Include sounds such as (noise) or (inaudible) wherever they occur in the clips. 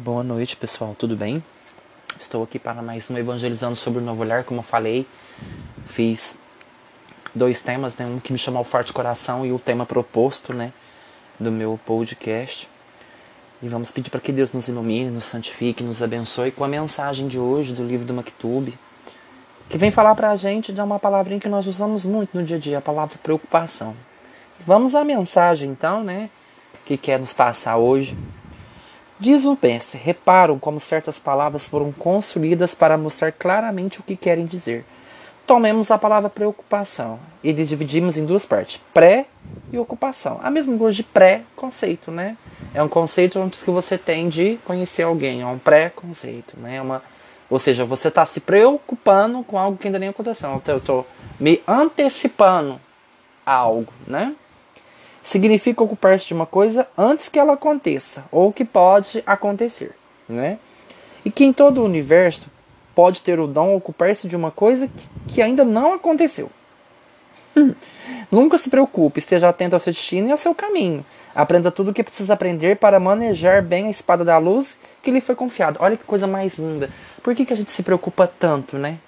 Boa noite, pessoal. Tudo bem? Estou aqui para mais um Evangelizando sobre o Novo Olhar. Como eu falei, fiz dois temas, né? Um que me chamou forte coração e o tema proposto, né? Do meu podcast. E vamos pedir para que Deus nos ilumine, nos santifique, nos abençoe com a mensagem de hoje do livro do Maktub, que vem falar para a gente de uma palavrinha que nós usamos muito no dia a dia, a palavra preocupação. Vamos à mensagem, então, né? Que quer nos passar hoje. Diz o mestre: reparam como certas palavras foram construídas para mostrar claramente o que querem dizer. Tomemos a palavra preocupação e dividimos em duas partes: pré e ocupação. A mesma coisa de pré-conceito, né? É um conceito antes que você tem de conhecer alguém, é um pré-conceito, né? É uma, ou seja, você está se preocupando com algo que ainda nem aconteceu. Então, eu estou me antecipando a algo, né? Significa ocupar-se de uma coisa antes que ela aconteça ou que pode acontecer, né? E que em todo o universo pode ter o dom ocupar-se de uma coisa que, que ainda não aconteceu. (laughs) Nunca se preocupe, esteja atento ao seu destino e ao seu caminho. Aprenda tudo o que precisa aprender para manejar bem a espada da luz que lhe foi confiada. Olha que coisa mais linda. Por que, que a gente se preocupa tanto, né?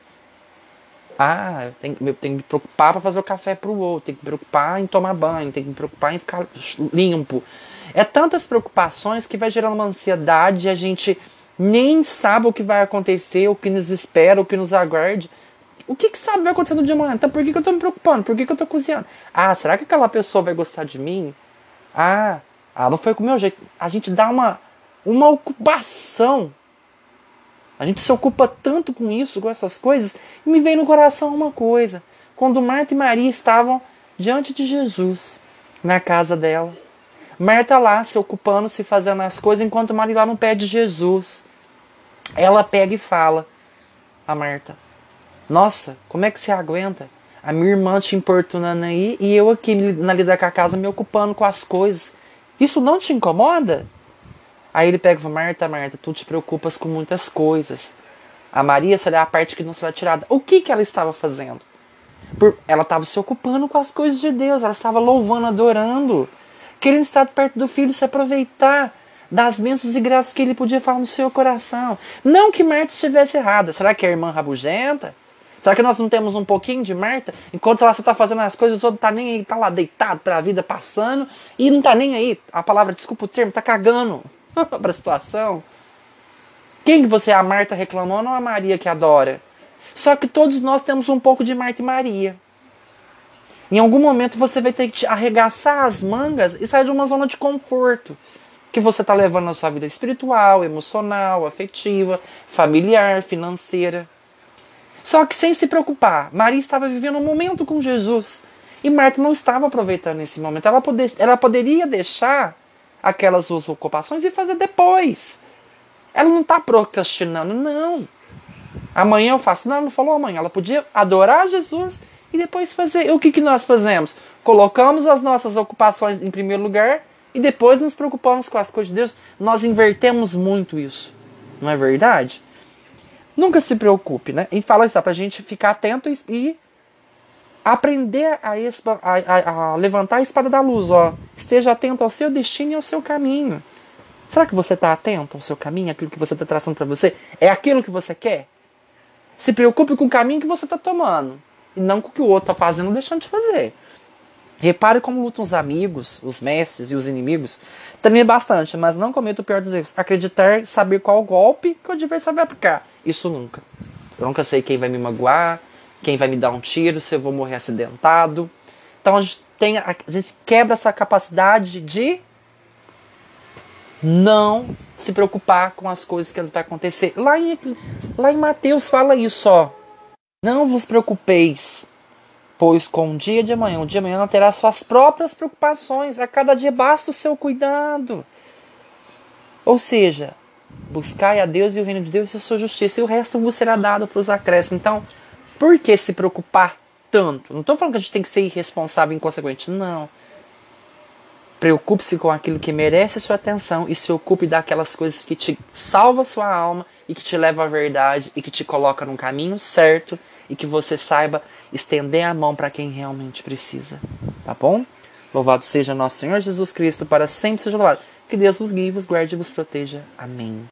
Ah, eu tenho, eu tenho que me preocupar para fazer o café para o outro, tenho que me preocupar em tomar banho, tenho que me preocupar em ficar limpo. É tantas preocupações que vai gerando uma ansiedade e a gente nem sabe o que vai acontecer, o que nos espera, o que nos aguarde. O que, que sabe vai acontecer no dia amanhã? Então por que, que eu estou me preocupando? Por que, que eu estou cozinhando? Ah, será que aquela pessoa vai gostar de mim? Ah, ah, não foi com o meu jeito. A gente dá uma, uma ocupação a gente se ocupa tanto com isso, com essas coisas, e me veio no coração uma coisa. Quando Marta e Maria estavam diante de Jesus, na casa dela. Marta lá se ocupando, se fazendo as coisas, enquanto Maria lá no pé de Jesus. Ela pega e fala a Marta: Nossa, como é que você aguenta? A minha irmã te importunando aí e eu aqui na lida com a casa me ocupando com as coisas. Isso não te incomoda? Aí ele pega e fala, Marta, Marta, tu te preocupas com muitas coisas. A Maria será a parte que não será tirada. O que, que ela estava fazendo? Por, ela estava se ocupando com as coisas de Deus, ela estava louvando, adorando, querendo estar perto do filho, se aproveitar das bênçãos e graças que ele podia falar no seu coração. Não que Marta estivesse errada. Será que é a irmã rabugenta? Será que nós não temos um pouquinho de Marta? Enquanto ela está fazendo as coisas, o outro está nem aí, está lá deitado para a vida passando e não está nem aí. A palavra, desculpa o termo, está cagando. (laughs) para a situação. Quem que você é, a Marta reclamando ou a Maria que adora? Só que todos nós temos um pouco de Marta e Maria. Em algum momento você vai ter que arregaçar as mangas e sair de uma zona de conforto que você está levando na sua vida espiritual, emocional, afetiva, familiar, financeira. Só que sem se preocupar, Maria estava vivendo um momento com Jesus e Marta não estava aproveitando esse momento. Ela, poder, ela poderia deixar aquelas suas ocupações e fazer depois. Ela não está procrastinando, não. Amanhã eu faço. Não, ela não falou amanhã. Ela podia adorar Jesus e depois fazer. O que, que nós fazemos? Colocamos as nossas ocupações em primeiro lugar e depois nos preocupamos com as coisas de Deus. Nós invertemos muito isso. Não é verdade? Nunca se preocupe, né? E fala isso para a gente ficar atento e aprender a, a, a, levantar a espada da luz, ó. Esteja atento ao seu destino e ao seu caminho. Será que você está atento ao seu caminho, aquilo que você está traçando para você? É aquilo que você quer? Se preocupe com o caminho que você está tomando e não com o que o outro está fazendo ou deixando de fazer. Repare como lutam os amigos, os mestres e os inimigos. Treine bastante, mas não cometa o pior dos erros. Acreditar, saber qual golpe que o adversário vai aplicar. Isso nunca. Eu nunca sei quem vai me magoar, quem vai me dar um tiro, se eu vou morrer acidentado. Então a gente, tem, a gente quebra essa capacidade de não se preocupar com as coisas que vai acontecer. Lá em, lá em Mateus fala isso, ó. Não vos preocupeis, pois com o dia de amanhã, o dia de amanhã não terá suas próprias preocupações. A cada dia basta o seu cuidado. Ou seja, buscai a Deus e o reino de Deus e a sua justiça, e o resto vos será dado para os acréscimos. Então, por que se preocupar tanto? Não estou falando que a gente tem que ser irresponsável e inconsequente, não. Preocupe-se com aquilo que merece sua atenção e se ocupe daquelas coisas que te salva sua alma e que te leva à verdade e que te coloca no caminho certo e que você saiba estender a mão para quem realmente precisa. Tá bom? Louvado seja nosso Senhor Jesus Cristo, para sempre seja louvado. Que Deus vos guie, vos guarde e vos proteja. Amém.